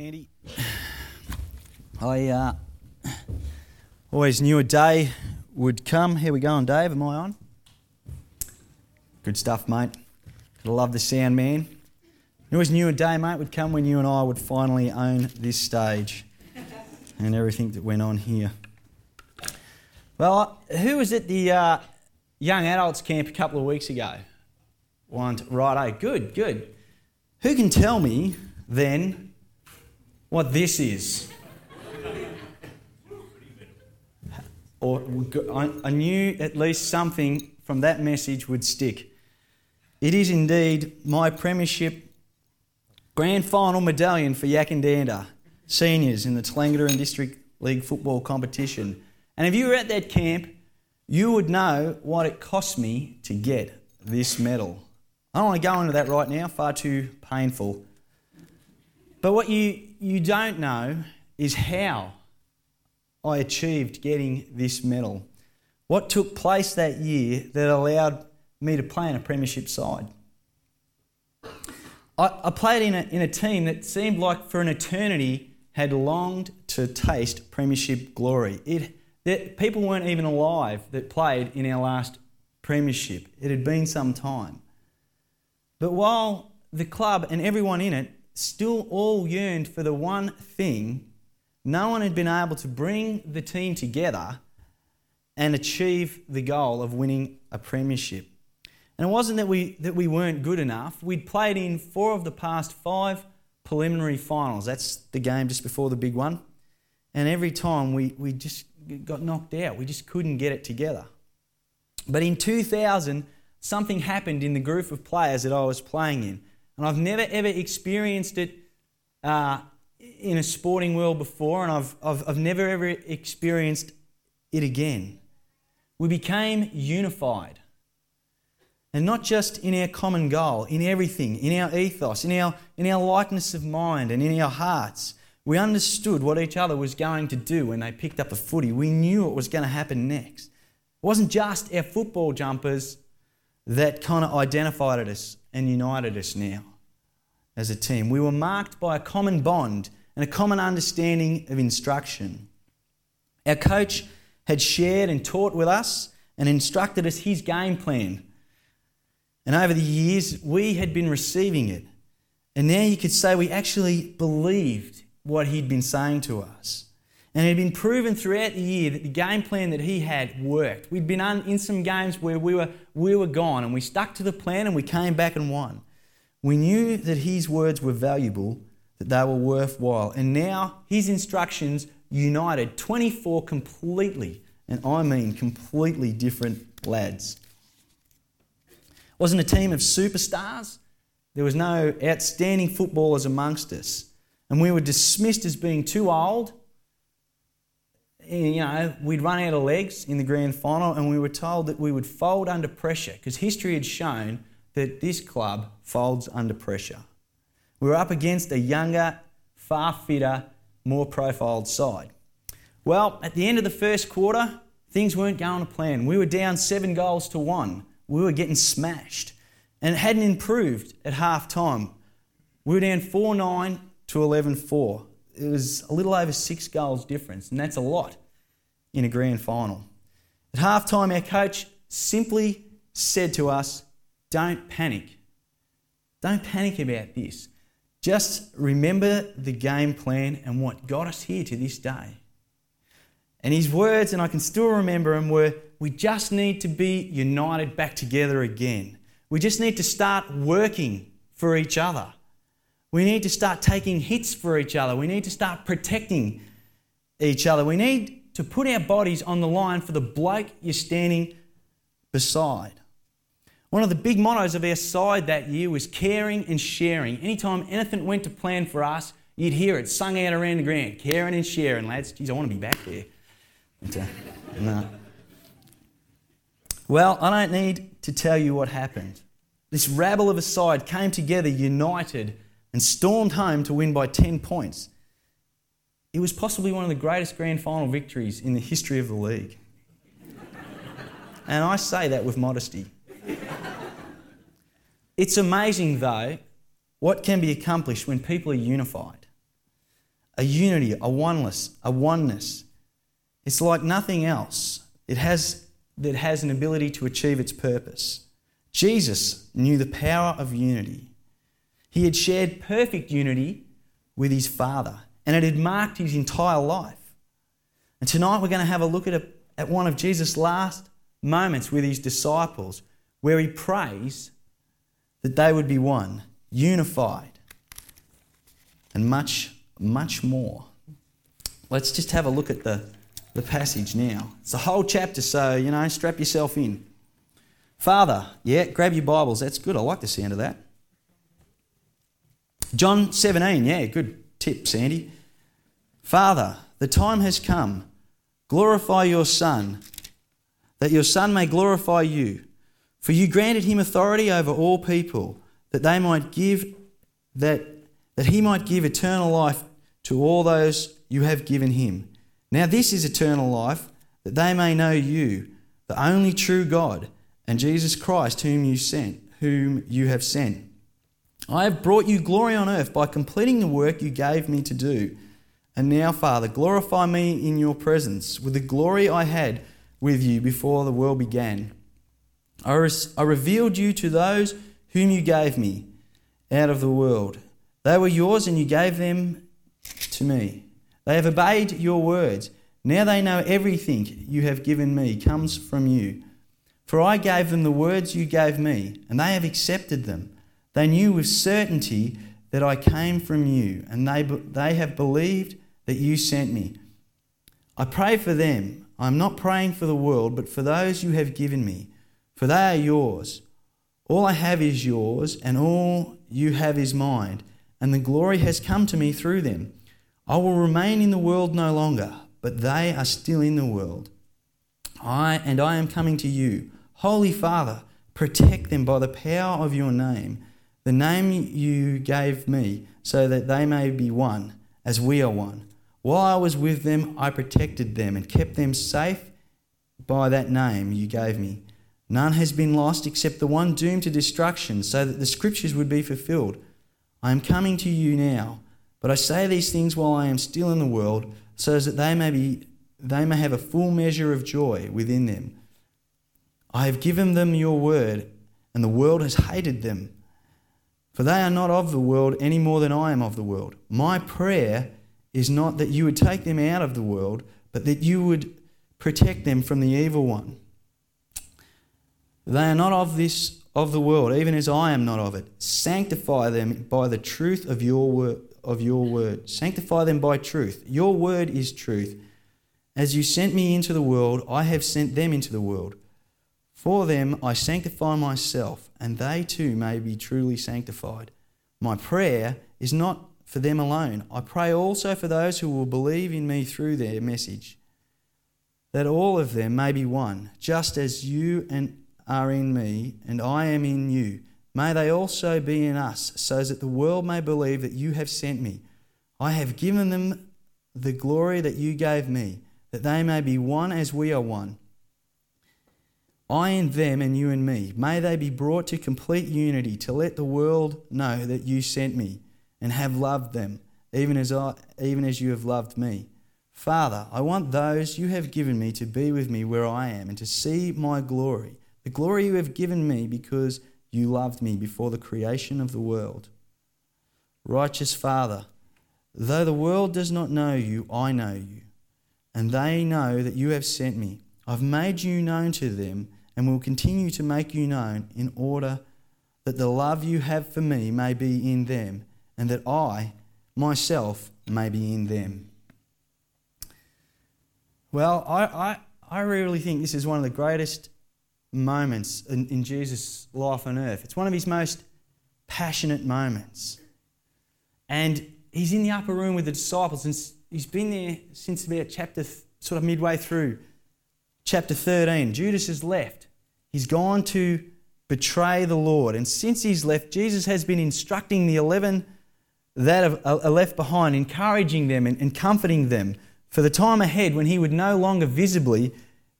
Andy. I uh, always knew a day would come. Here we go on, Dave. Am I on? Good stuff, mate. Gotta love the sound, man. You always knew a day, mate, would come when you and I would finally own this stage and everything that went on here. Well, who was at the uh, young adults camp a couple of weeks ago? One, righto, good, good. Who can tell me then what this is. or I knew at least something from that message would stick. It is indeed my premiership grand final medallion for Yackandandah seniors in the Tallangatta District League football competition. And if you were at that camp, you would know what it cost me to get this medal. I don't want to go into that right now, far too painful. But what you you don't know is how I achieved getting this medal. What took place that year that allowed me to play in a premiership side? I, I played in a, in a team that seemed like for an eternity had longed to taste premiership glory. It, that people weren't even alive that played in our last premiership. It had been some time. But while the club and everyone in it still all yearned for the one thing. No one had been able to bring the team together and achieve the goal of winning a premiership. And it wasn't that we, that we weren't good enough. We'd played in four of the past five preliminary finals. That's the game just before the big one. And every time we, we just got knocked out. We just couldn't get it together. But in 2000, something happened in the group of players that I was playing in. And I've never ever experienced it uh, in a sporting world before, and I've, I've, I've never ever experienced it again. We became unified. And not just in our common goal, in everything, in our ethos, in our, in our likeness of mind, and in our hearts. We understood what each other was going to do when they picked up a footy. We knew what was going to happen next. It wasn't just our football jumpers that kind of identified us and united us now as a team. We were marked by a common bond and a common understanding of instruction. Our coach had shared and taught with us and instructed us his game plan. And over the years, we had been receiving it. And now you could say we actually believed what he'd been saying to us. And it had been proven throughout the year that the game plan that he had worked. We'd been in some games where we were, we were gone and we stuck to the plan and we came back and won. We knew that his words were valuable, that they were worthwhile. And now his instructions united 24 completely, and I mean completely different lads. It wasn't a team of superstars. There was no outstanding footballers amongst us. And we were dismissed as being too old. You know, we'd run out of legs in the grand final, and we were told that we would fold under pressure because history had shown that this club folds under pressure. We were up against a younger, far fitter, more profiled side. Well, at the end of the first quarter, things weren't going to plan. We were down seven goals to one. We were getting smashed. And it hadn't improved at half time. We were down 4 9 to 11 4. It was a little over six goals difference, and that's a lot in a grand final. At half time, our coach simply said to us, don't panic. Don't panic about this. Just remember the game plan and what got us here to this day. And his words, and I can still remember them, were we just need to be united back together again. We just need to start working for each other. We need to start taking hits for each other. We need to start protecting each other. We need to put our bodies on the line for the bloke you're standing beside. One of the big mottos of our side that year was caring and sharing. Anytime anything went to plan for us, you'd hear it sung out around the ground. Caring and sharing, lads. Geez, I want to be back there. Uh, no. Well, I don't need to tell you what happened. This rabble of a side came together united and stormed home to win by 10 points. It was possibly one of the greatest grand final victories in the history of the league. And I say that with modesty. It's amazing, though, what can be accomplished when people are unified. a unity, a oneness, a oneness. It's like nothing else. It has that has an ability to achieve its purpose. Jesus knew the power of unity. He had shared perfect unity with his Father, and it had marked his entire life. And tonight we're going to have a look at, a, at one of Jesus' last moments with his disciples where he prays that they would be one, unified, and much, much more. Let's just have a look at the, the passage now. It's a whole chapter, so, you know, strap yourself in. Father, yeah, grab your Bibles. That's good. I like the sound of that. John 17, yeah, good tip, Sandy. Father, the time has come. Glorify your Son, that your Son may glorify you. For you granted him authority over all people, that they might give that, that he might give eternal life to all those you have given him. Now this is eternal life, that they may know you, the only true God, and Jesus Christ whom you sent, whom you have sent. I have brought you glory on earth by completing the work you gave me to do. And now, Father, glorify me in your presence with the glory I had with you before the world began. I, res- I revealed you to those whom you gave me out of the world. They were yours, and you gave them to me. They have obeyed your words. Now they know everything you have given me comes from you. For I gave them the words you gave me, and they have accepted them. They knew with certainty that I came from you, and they, they have believed that you sent me. I pray for them. I am not praying for the world, but for those you have given me, for they are yours. All I have is yours, and all you have is mine, and the glory has come to me through them. I will remain in the world no longer, but they are still in the world. I and I am coming to you. Holy Father, protect them by the power of your name the name you gave me, so that they may be one, as we are one. While I was with them, I protected them and kept them safe by that name you gave me. None has been lost except the one doomed to destruction, so that the scriptures would be fulfilled. I am coming to you now, but I say these things while I am still in the world, so that they may be they may have a full measure of joy within them. I have given them your word, and the world has hated them for they are not of the world any more than I am of the world. My prayer is not that you would take them out of the world, but that you would protect them from the evil one. They are not of this of the world, even as I am not of it. Sanctify them by the truth of your word of your word. Sanctify them by truth. Your word is truth. As you sent me into the world, I have sent them into the world. For them I sanctify myself, and they too may be truly sanctified. My prayer is not for them alone. I pray also for those who will believe in me through their message, that all of them may be one, just as you and are in me, and I am in you. May they also be in us, so that the world may believe that you have sent me. I have given them the glory that you gave me, that they may be one as we are one. I and them and you and me. May they be brought to complete unity to let the world know that you sent me and have loved them, even as, I, even as you have loved me. Father, I want those you have given me to be with me where I am and to see my glory, the glory you have given me because you loved me before the creation of the world. Righteous Father, though the world does not know you, I know you, and they know that you have sent me. I've made you known to them and will continue to make you known in order that the love you have for me may be in them and that I myself may be in them. Well, I, I, I really think this is one of the greatest moments in, in Jesus' life on earth. It's one of his most passionate moments. And he's in the upper room with the disciples, and he's been there since about chapter, sort of midway through chapter 13. Judas has left. He's gone to betray the Lord. And since he's left, Jesus has been instructing the 11 that uh, are left behind, encouraging them and comforting them for the time ahead when he would no longer visibly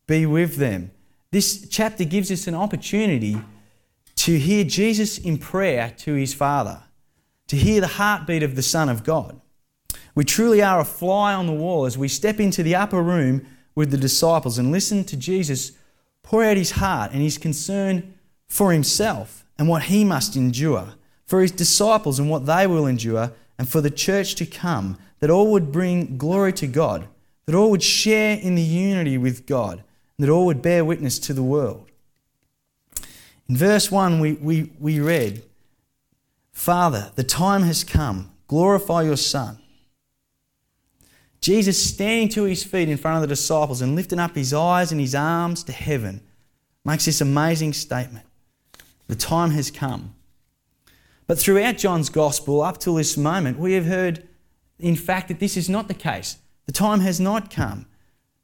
be with them. This chapter gives us an opportunity to hear Jesus in prayer to his Father, to hear the heartbeat of the Son of God. We truly are a fly on the wall as we step into the upper room with the disciples and listen to Jesus pour out his heart and his concern for himself and what he must endure, for his disciples and what they will endure, and for the church to come, that all would bring glory to God, that all would share in the unity with God, and that all would bear witness to the world. In verse 1, we, we, we read, Father, the time has come, glorify your Son Jesus standing to his feet in front of the disciples and lifting up his eyes and his arms to heaven makes this amazing statement The time has come. But throughout John's gospel, up till this moment, we have heard, in fact, that this is not the case. The time has not come.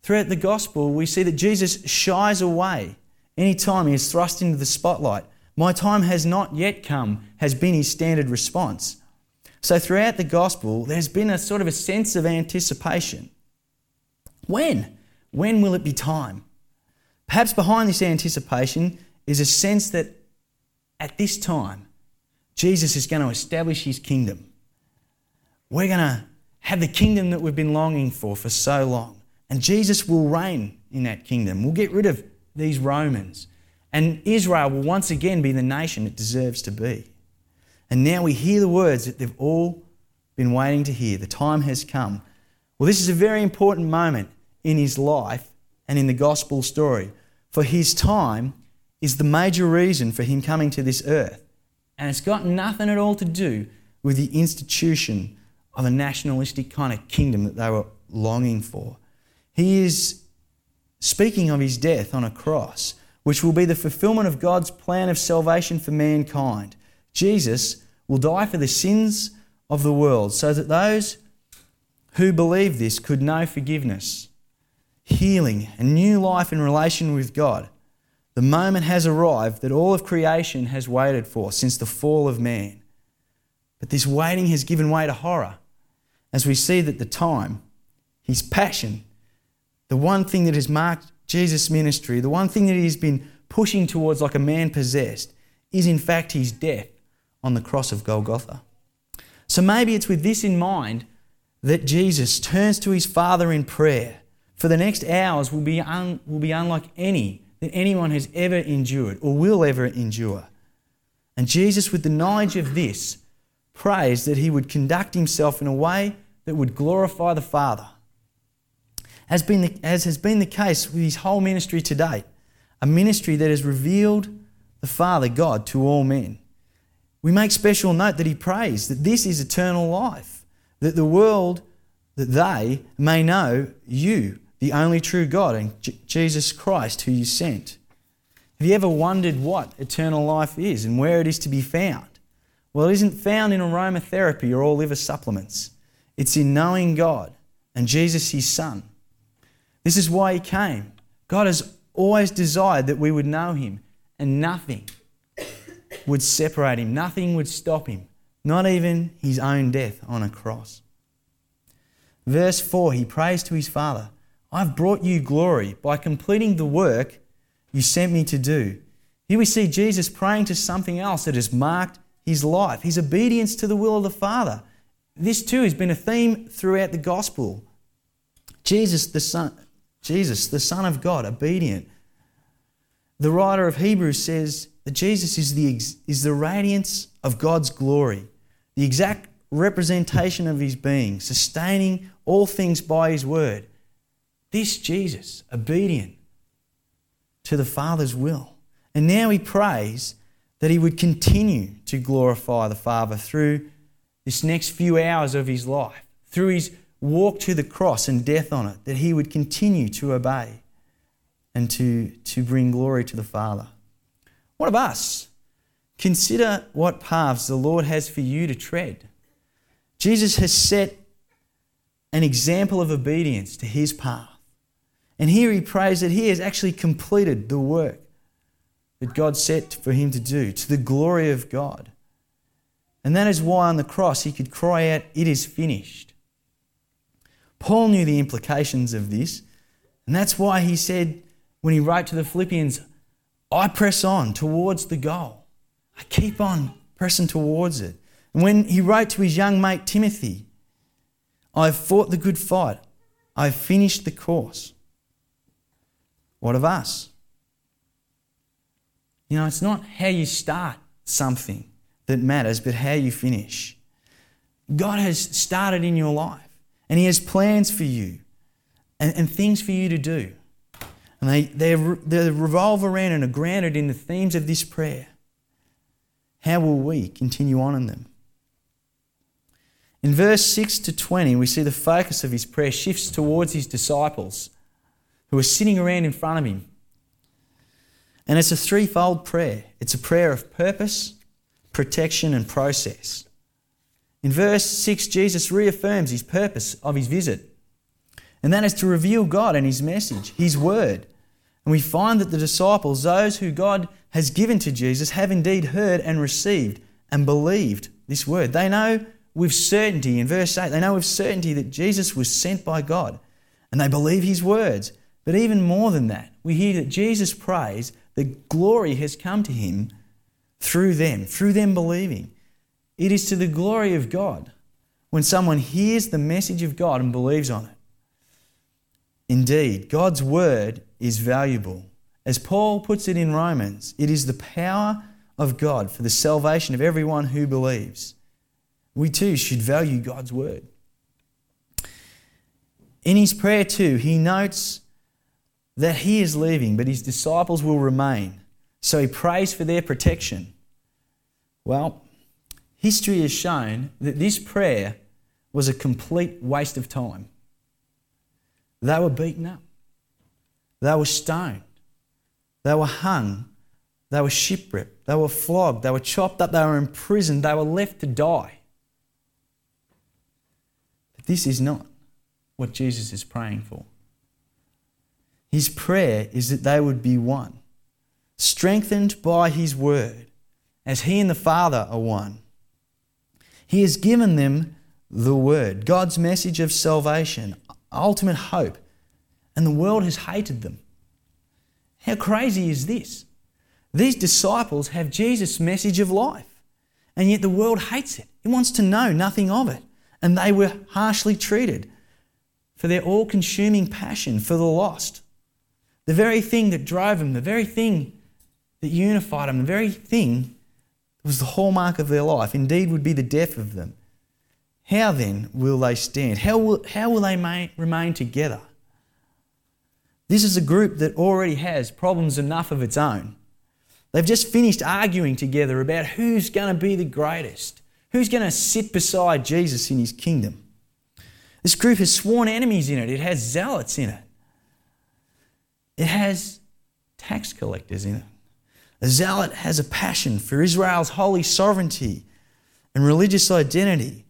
Throughout the gospel, we see that Jesus shies away any time he is thrust into the spotlight. My time has not yet come, has been his standard response. So throughout the gospel, there's been a sort of a sense of anticipation. When? When will it be time? Perhaps behind this anticipation is a sense that at this time, Jesus is going to establish his kingdom. We're going to have the kingdom that we've been longing for for so long. And Jesus will reign in that kingdom. We'll get rid of these Romans. And Israel will once again be the nation it deserves to be. And now we hear the words that they've all been waiting to hear. The time has come. Well, this is a very important moment in his life and in the gospel story. For his time is the major reason for him coming to this earth. And it's got nothing at all to do with the institution of a nationalistic kind of kingdom that they were longing for. He is speaking of his death on a cross, which will be the fulfillment of God's plan of salvation for mankind. Jesus will die for the sins of the world so that those who believe this could know forgiveness, healing, and new life in relation with God. The moment has arrived that all of creation has waited for since the fall of man. But this waiting has given way to horror as we see that the time, his passion, the one thing that has marked Jesus' ministry, the one thing that he's been pushing towards like a man possessed, is in fact his death on the cross of Golgotha. So maybe it's with this in mind that Jesus turns to his Father in prayer. For the next hours will be, un, will be unlike any that anyone has ever endured or will ever endure. And Jesus, with the knowledge of this, prays that he would conduct himself in a way that would glorify the Father. As, been the, as has been the case with his whole ministry to date, a ministry that has revealed the Father, God, to all men. We make special note that he prays that this is eternal life, that the world, that they may know you, the only true God, and J- Jesus Christ, who you sent. Have you ever wondered what eternal life is and where it is to be found? Well, it isn't found in aromatherapy or all liver supplements. It's in knowing God and Jesus, his Son. This is why he came. God has always desired that we would know him, and nothing would separate him, nothing would stop him, not even his own death on a cross. Verse 4 he prays to his Father, I've brought you glory by completing the work you sent me to do. Here we see Jesus praying to something else that has marked his life, his obedience to the will of the Father. This too has been a theme throughout the gospel. Jesus, the Son, Jesus, the Son of God, obedient. The writer of Hebrews says, that Jesus is the, is the radiance of God's glory, the exact representation of his being, sustaining all things by his word. This Jesus, obedient to the Father's will. And now he prays that he would continue to glorify the Father through this next few hours of his life, through his walk to the cross and death on it, that he would continue to obey and to, to bring glory to the Father. What of us? Consider what paths the Lord has for you to tread. Jesus has set an example of obedience to his path. And here he prays that he has actually completed the work that God set for him to do to the glory of God. And that is why on the cross he could cry out, It is finished. Paul knew the implications of this, and that's why he said, when he wrote to the Philippians, I press on towards the goal. I keep on pressing towards it. And when he wrote to his young mate Timothy, I've fought the good fight. I've finished the course. What of us? You know, it's not how you start something that matters, but how you finish. God has started in your life, and He has plans for you and, and things for you to do. And they, they, they revolve around and are grounded in the themes of this prayer. How will we continue on in them? In verse 6 to 20, we see the focus of his prayer shifts towards his disciples who are sitting around in front of him. And it's a threefold prayer it's a prayer of purpose, protection, and process. In verse 6, Jesus reaffirms his purpose of his visit, and that is to reveal God and his message, his word. And we find that the disciples, those who God has given to Jesus, have indeed heard and received and believed this word. They know with certainty, in verse 8, they know with certainty that Jesus was sent by God, and they believe his words. But even more than that, we hear that Jesus prays that glory has come to him through them, through them believing. It is to the glory of God when someone hears the message of God and believes on it. Indeed, God's word is valuable. As Paul puts it in Romans, it is the power of God for the salvation of everyone who believes. We too should value God's word. In his prayer, too, he notes that he is leaving, but his disciples will remain. So he prays for their protection. Well, history has shown that this prayer was a complete waste of time. They were beaten up, they were stoned, they were hung, they were shipwrecked, they were flogged, they were chopped up, they were imprisoned, they were left to die. But this is not what Jesus is praying for. His prayer is that they would be one, strengthened by His word, as He and the Father are one. He has given them the word, God's message of salvation, ultimate hope, and the world has hated them. How crazy is this? These disciples have Jesus' message of life, and yet the world hates it. It wants to know nothing of it, and they were harshly treated for their all consuming passion for the lost. The very thing that drove them, the very thing that unified them, the very thing that was the hallmark of their life, indeed would be the death of them. How then will they stand? How will, how will they may, remain together? This is a group that already has problems enough of its own. They've just finished arguing together about who's going to be the greatest, who's going to sit beside Jesus in his kingdom. This group has sworn enemies in it, it has zealots in it. It has tax collectors in it. A zealot has a passion for Israel's holy sovereignty and religious identity.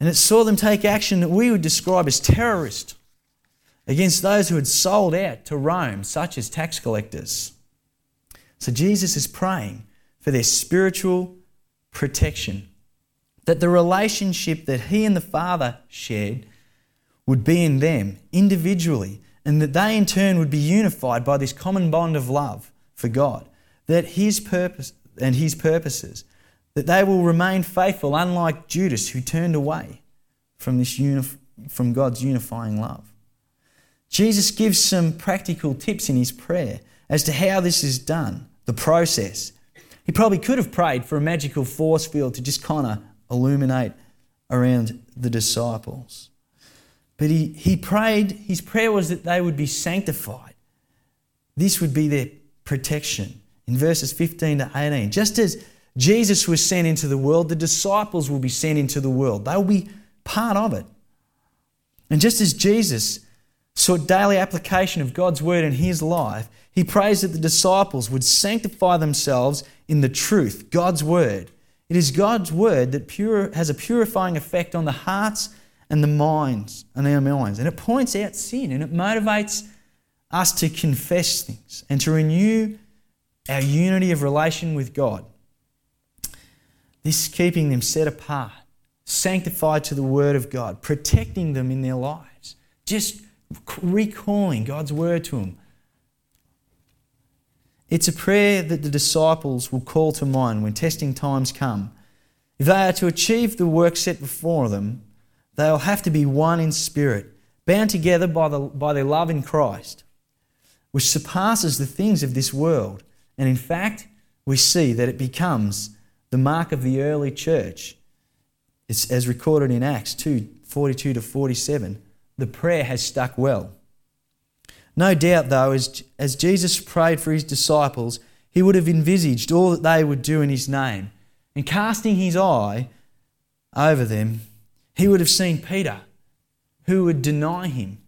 And it saw them take action that we would describe as terrorist against those who had sold out to Rome, such as tax collectors. So Jesus is praying for their spiritual protection, that the relationship that he and the Father shared would be in them individually and that they in turn would be unified by this common bond of love for God, that his purpose and his purposes, that they will remain faithful, unlike Judas who turned away from, this unif- from God's unifying love. Jesus gives some practical tips in his prayer as to how this is done, the process. He probably could have prayed for a magical force field to just kind of illuminate around the disciples. But he, he prayed, his prayer was that they would be sanctified. This would be their protection. In verses 15 to 18, just as Jesus was sent into the world, the disciples will be sent into the world. They will be part of it. And just as Jesus sought daily application of God's word in his life, he prays that the disciples would sanctify themselves in the truth, God's word. It is God's word that pure, has a purifying effect on the hearts and the minds and our minds. And it points out sin and it motivates us to confess things and to renew our unity of relation with God. This keeping them set apart, sanctified to the Word of God, protecting them in their lives, just recalling God's Word to them. It's a prayer that the disciples will call to mind when testing times come. If they are to achieve the work set before them, They'll have to be one in spirit, bound together by, the, by their love in Christ, which surpasses the things of this world. And in fact, we see that it becomes the mark of the early church. It's as recorded in Acts 2 42 to 47. The prayer has stuck well. No doubt, though, as, as Jesus prayed for his disciples, he would have envisaged all that they would do in his name. And casting his eye over them, he would have seen Peter, who would deny him,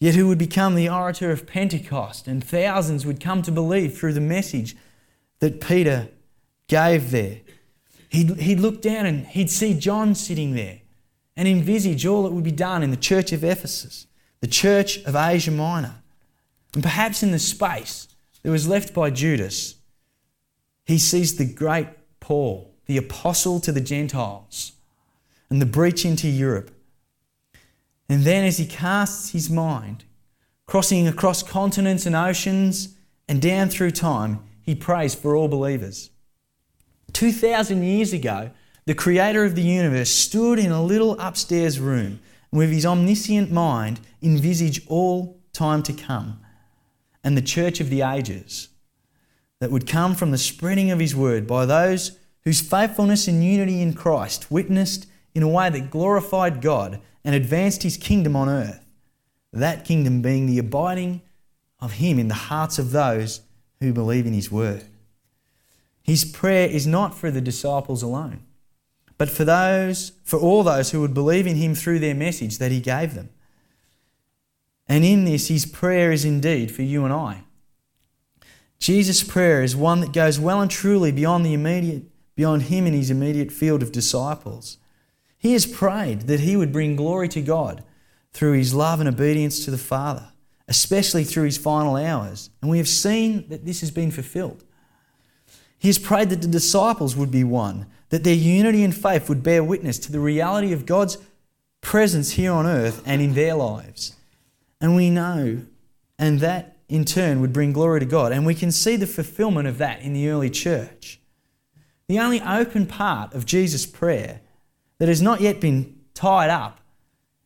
yet who would become the orator of Pentecost, and thousands would come to believe through the message that Peter gave there. He'd, he'd look down and he'd see John sitting there and envisage all that would be done in the church of Ephesus, the church of Asia Minor. And perhaps in the space that was left by Judas, he sees the great Paul, the apostle to the Gentiles, and the breach into Europe. And then, as he casts his mind, crossing across continents and oceans and down through time, he prays for all believers. 2,000 years ago, the creator of the universe stood in a little upstairs room and with his omniscient mind envisaged all time to come and the church of the ages that would come from the spreading of his word by those whose faithfulness and unity in Christ witnessed in a way that glorified God and advanced his kingdom on earth, that kingdom being the abiding of him in the hearts of those who believe in his word. His prayer is not for the disciples alone, but for those, for all those who would believe in him through their message that he gave them. And in this, his prayer is indeed for you and I. Jesus' prayer is one that goes well and truly beyond the immediate, beyond him and his immediate field of disciples. He has prayed that he would bring glory to God through his love and obedience to the Father, especially through his final hours. And we have seen that this has been fulfilled. He has prayed that the disciples would be one, that their unity and faith would bear witness to the reality of God's presence here on earth and in their lives. And we know, and that in turn would bring glory to God. And we can see the fulfillment of that in the early church. The only open part of Jesus' prayer that has not yet been tied up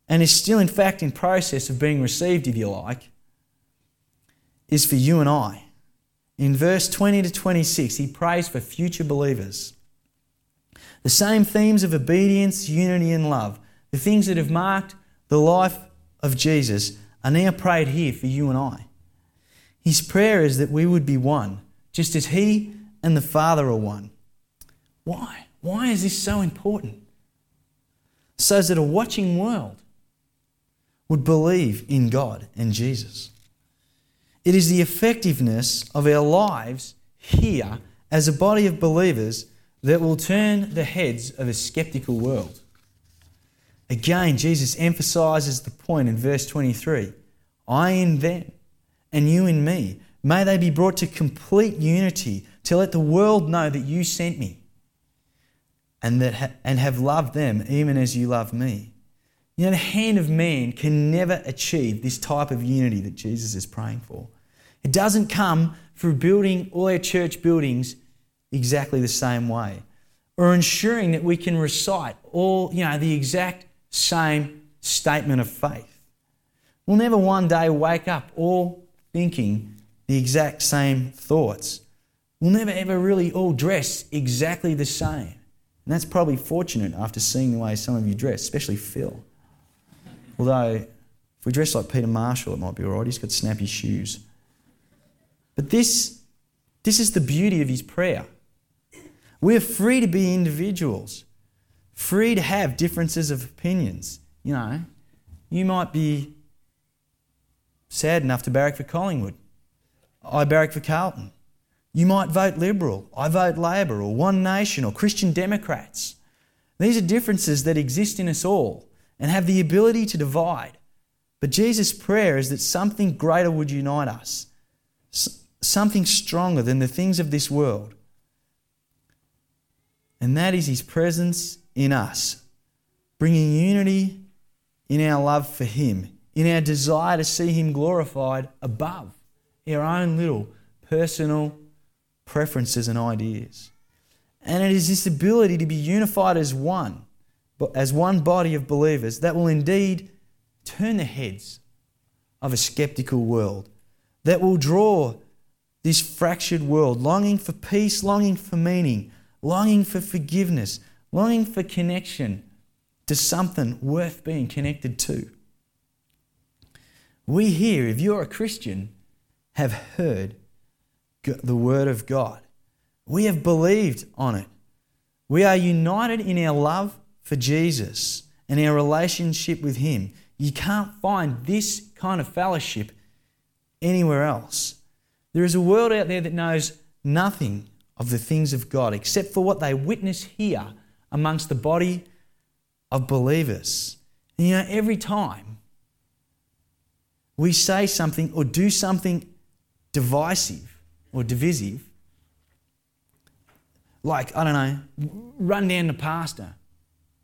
and is still, in fact, in process of being received, if you like, is for you and I. In verse 20 to 26, he prays for future believers. The same themes of obedience, unity, and love, the things that have marked the life of Jesus, are now prayed here for you and I. His prayer is that we would be one, just as He and the Father are one. Why? Why is this so important? So that a watching world would believe in God and Jesus. It is the effectiveness of our lives here as a body of believers that will turn the heads of a skeptical world. Again, Jesus emphasizes the point in verse 23 I in them, and you in me. May they be brought to complete unity to let the world know that you sent me and, that ha- and have loved them even as you love me. You know, the hand of man can never achieve this type of unity that Jesus is praying for. It doesn't come through building all our church buildings exactly the same way or ensuring that we can recite all, you know, the exact same statement of faith. We'll never one day wake up all thinking the exact same thoughts. We'll never ever really all dress exactly the same. And that's probably fortunate after seeing the way some of you dress, especially Phil. Although, if we dress like Peter Marshall, it might be all right. He's got snappy shoes. But this, this is the beauty of his prayer. We're free to be individuals, free to have differences of opinions. You know, you might be sad enough to barrack for Collingwood. I barrack for Carlton. You might vote Liberal. I vote Labor or One Nation or Christian Democrats. These are differences that exist in us all and have the ability to divide. But Jesus' prayer is that something greater would unite us, something stronger than the things of this world. And that is His presence in us, bringing unity in our love for Him, in our desire to see Him glorified above our own little personal preferences and ideas. And it is this ability to be unified as one as one body of believers that will indeed turn the heads of a skeptical world, that will draw this fractured world, longing for peace, longing for meaning, longing for forgiveness, longing for connection to something worth being connected to. We here, if you're a Christian, have heard the Word of God. We have believed on it. We are united in our love for Jesus and our relationship with Him. You can't find this kind of fellowship anywhere else. There is a world out there that knows nothing of the things of God except for what they witness here amongst the body of believers. And you know, every time we say something or do something divisive or divisive, like, I don't know, run down the pastor.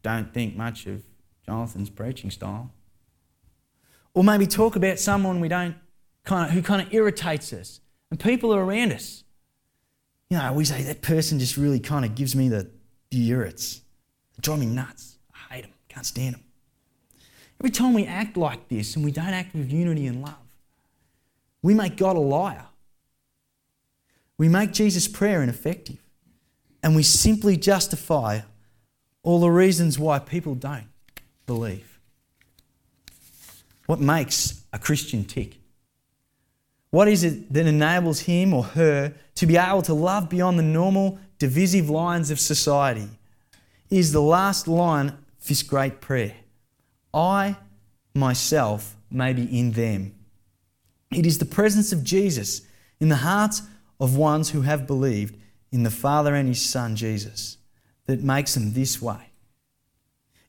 Don't think much of Jonathan's preaching style. Or maybe talk about someone we don't kind of, who kind of irritates us. And people are around us. You know, we say that person just really kind of gives me the, the irrits. They drive me nuts. I hate them. Can't stand them. Every time we act like this and we don't act with unity and love, we make God a liar. We make Jesus' prayer ineffective. And we simply justify all the reasons why people don't believe. What makes a Christian tick? What is it that enables him or her to be able to love beyond the normal divisive lines of society? Is the last line of this great prayer I myself may be in them. It is the presence of Jesus in the hearts of ones who have believed in the Father and His Son, Jesus, that makes them this way.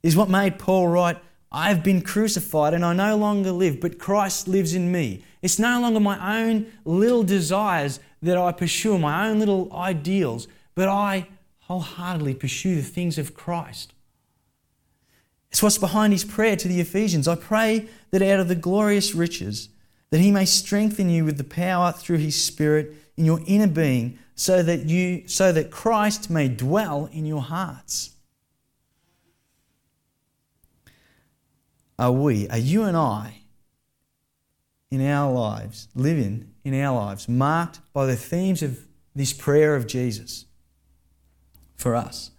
Is what made Paul write, I have been crucified and I no longer live, but Christ lives in me. It's no longer my own little desires that I pursue, my own little ideals, but I wholeheartedly pursue the things of Christ. It's what's behind his prayer to the Ephesians. I pray that out of the glorious riches, that he may strengthen you with the power through his Spirit in your inner being, so that you so that Christ may dwell in your hearts. Are we, are you and I in our lives, living in our lives, marked by the themes of this prayer of Jesus for us?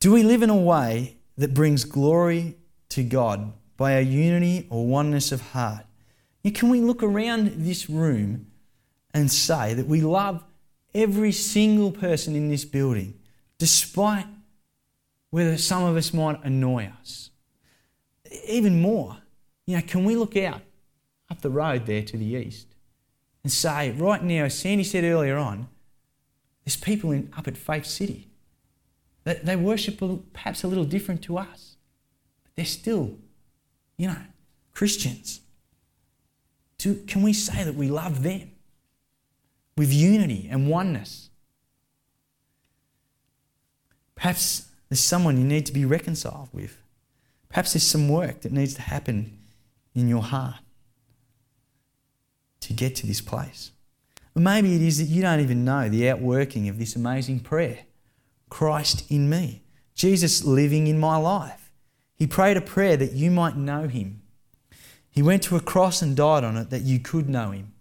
Do we live in a way that brings glory to God by our unity or oneness of heart? can we look around this room and say that we love every single person in this building, despite whether some of us might annoy us. Even more, you know, can we look out up the road there to the east and say, right now, as Sandy said earlier on, there's people in, up at Faith City. They, they worship perhaps a little different to us, but they're still, you know, Christians. Do, can we say that we love them? With unity and oneness. Perhaps there's someone you need to be reconciled with. Perhaps there's some work that needs to happen in your heart to get to this place. Or maybe it is that you don't even know the outworking of this amazing prayer Christ in me, Jesus living in my life. He prayed a prayer that you might know him. He went to a cross and died on it that you could know him.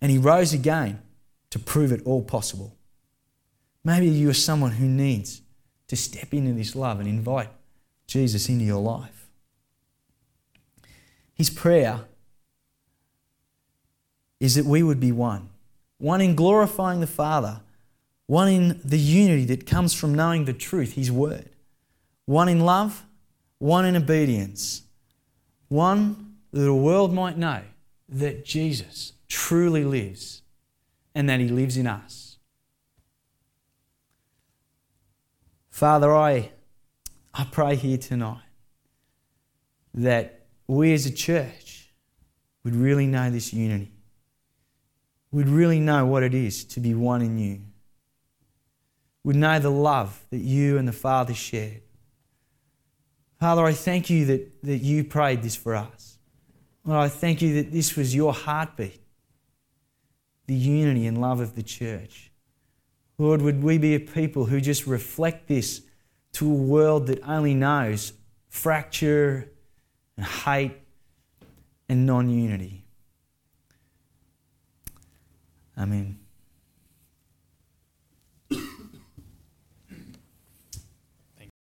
And he rose again to prove it all possible. Maybe you are someone who needs to step into this love and invite Jesus into your life. His prayer is that we would be one. One in glorifying the Father, one in the unity that comes from knowing the truth, His Word, one in love, one in obedience, one that the world might know that Jesus truly lives and that He lives in us. Father, I, I pray here tonight that we as a church would really know this unity. We'd really know what it is to be one in you. We'd know the love that you and the Father shared. Father, I thank you that, that you prayed this for us. Lord, I thank you that this was your heartbeat the unity and love of the church. Lord, would we be a people who just reflect this to a world that only knows fracture and hate and non unity? Amen.